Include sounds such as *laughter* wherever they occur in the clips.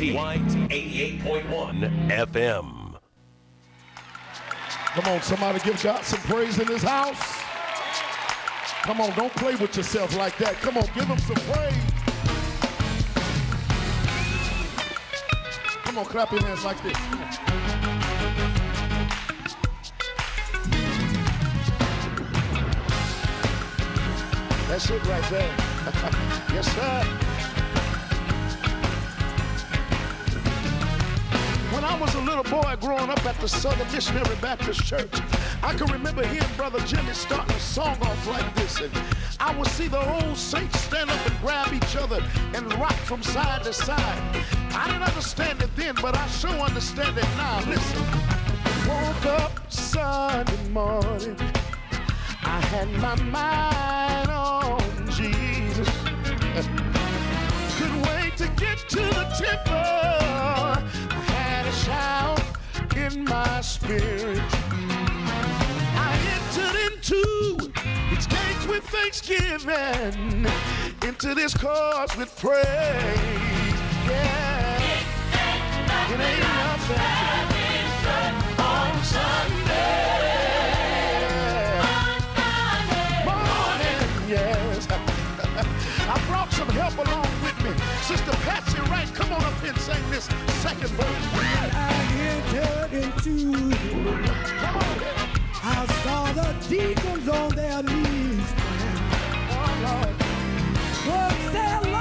YT 88.1 FM. Come on, somebody give God some praise in this house. Come on, don't play with yourself like that. Come on, give him some praise. Come on, clap your hands like this. That's it right there. *laughs* yes, sir. Little boy growing up at the Southern Missionary Baptist Church, I can remember hearing Brother Jimmy starting a song off like this. And I would see the old saints stand up and grab each other and rock from side to side. I didn't understand it then, but I sure understand it now. Listen. Woke up Sunday morning. I had my mind spirit. I entered into its gates with thanksgiving, into this cause with praise. Yeah. It ain't nothing on Sunday. Morning, yes. *laughs* I brought some help along. Sister Patsy Wright, come on up and sing this second verse. I entered into Come on. I saw the deacons on their knees. Oh, Lord. One said,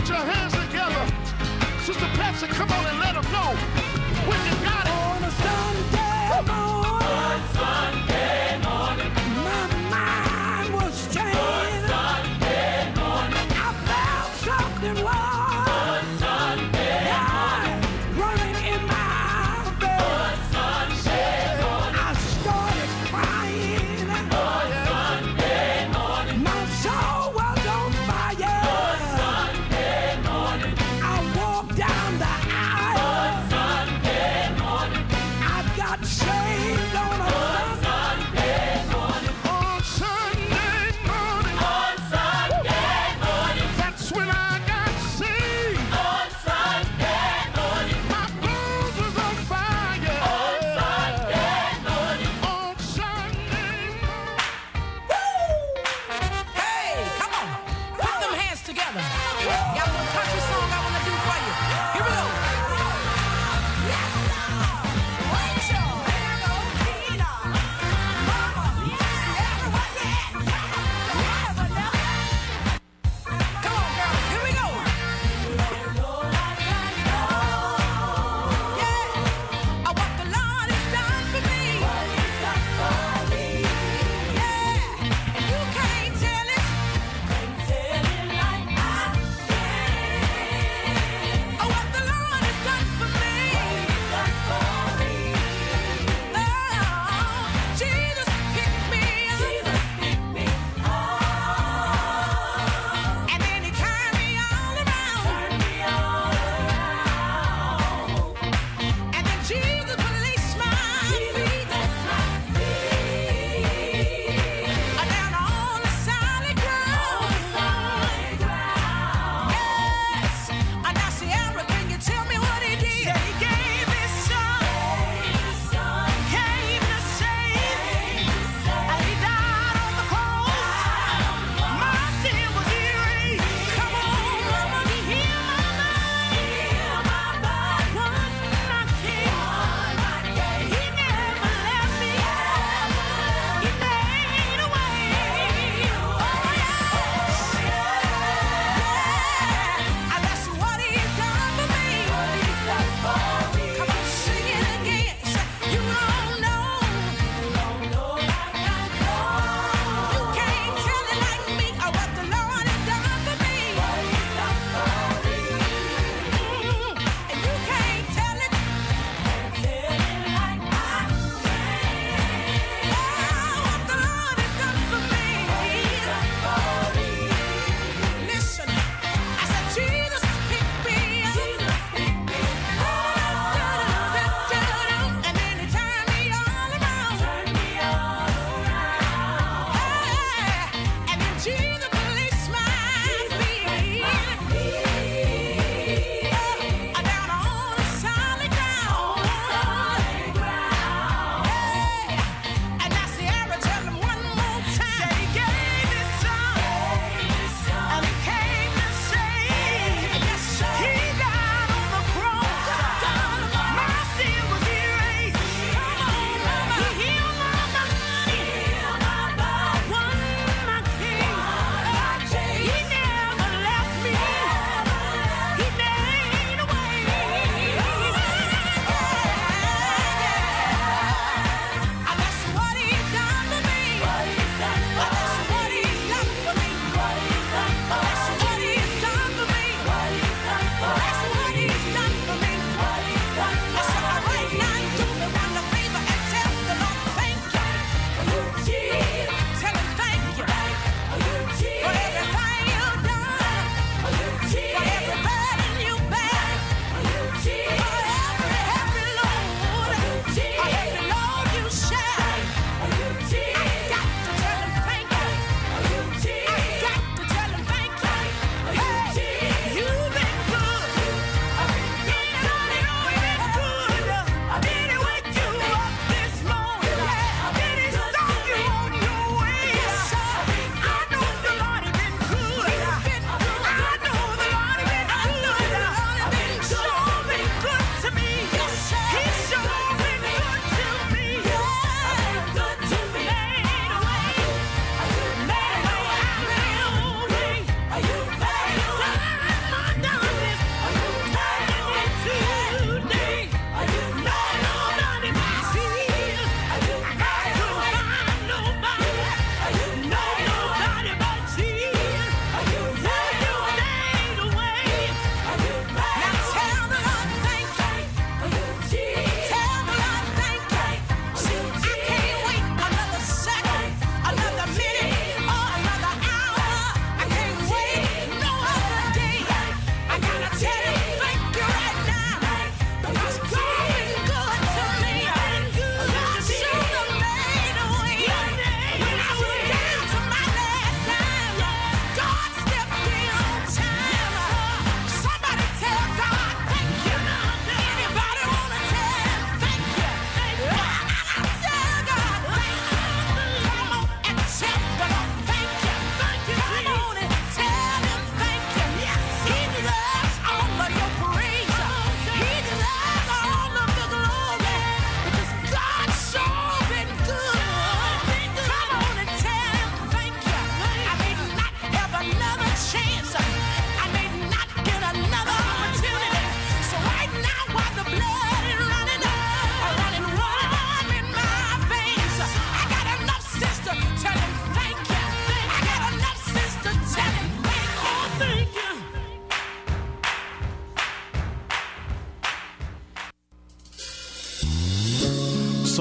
put your hands together. Sister Patsy, come on and let them know when you got it. On a Sunday Yeah.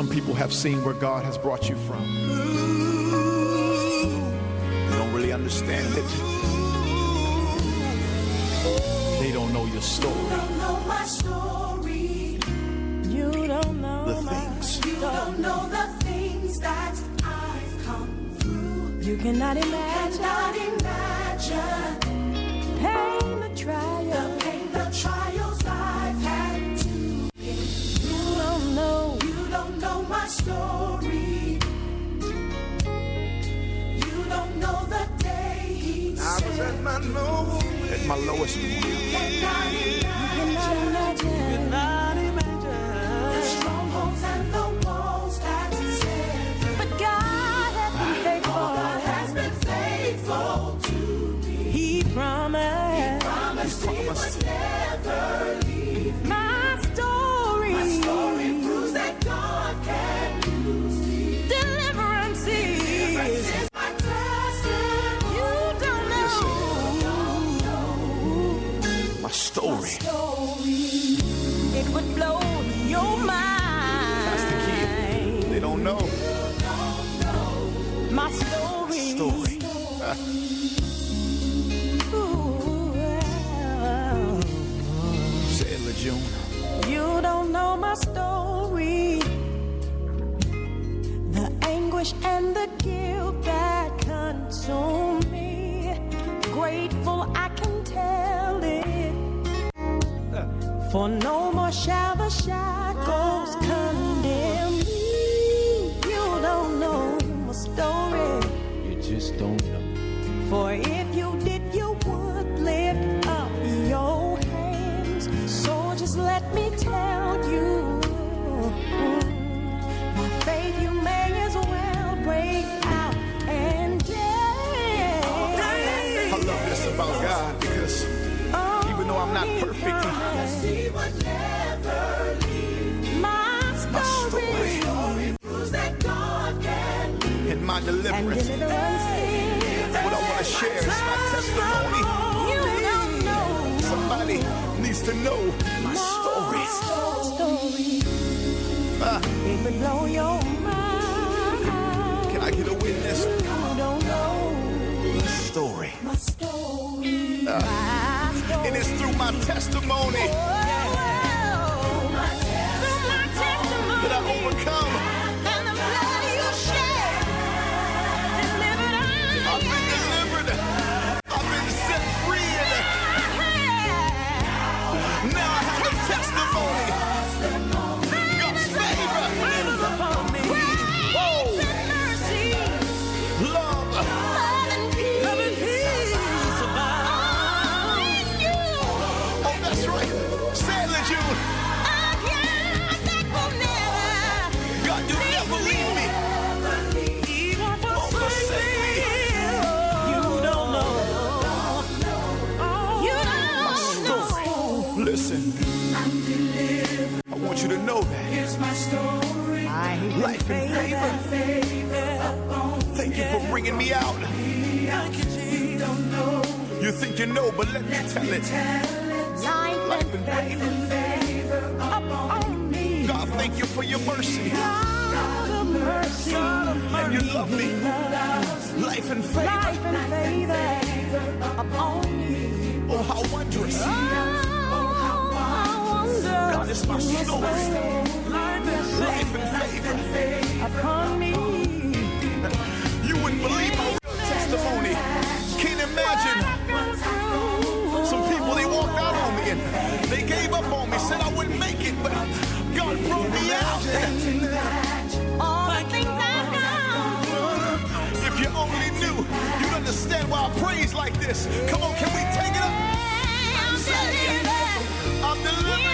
People have seen where God has brought you from. They don't really understand it. They don't know your story. don't know my story. You don't know The my things. You don't know the things that I've come through. You cannot imagine Cannot imagine pain, the trial. Has been faithful to me. He promised. Promised he would never leave. For if you did, you would lift up your hands. So just let me tell you, by faith you may as well break out and dance. I love this about God because even though I'm not perfect, He would never leave. my my story story Proves that God can and my and deliverance, deliverance is what I want to share is my testimony. you don't know Somebody needs to know my story. story. Ah. It would blow your mind. can I get a witness? You don't know Story. my story. my story. Ah. And it's through my testimony know, but let me tell it. Life and favor. Favor upon me. God, thank you for your mercy. God of mercy, and you love me. Life and favor. Life and favor upon me. Oh, how wondrous. Oh, God is my story. Life and favor. Upon me. You wouldn't believe my real testimony. Can't imagine. Up on me, said I wouldn't make it, but God brought me out. All the things I've done. If you only knew, you'd understand why I praise like this. Come on, can we take it up? I'm delivered. I'm delivered.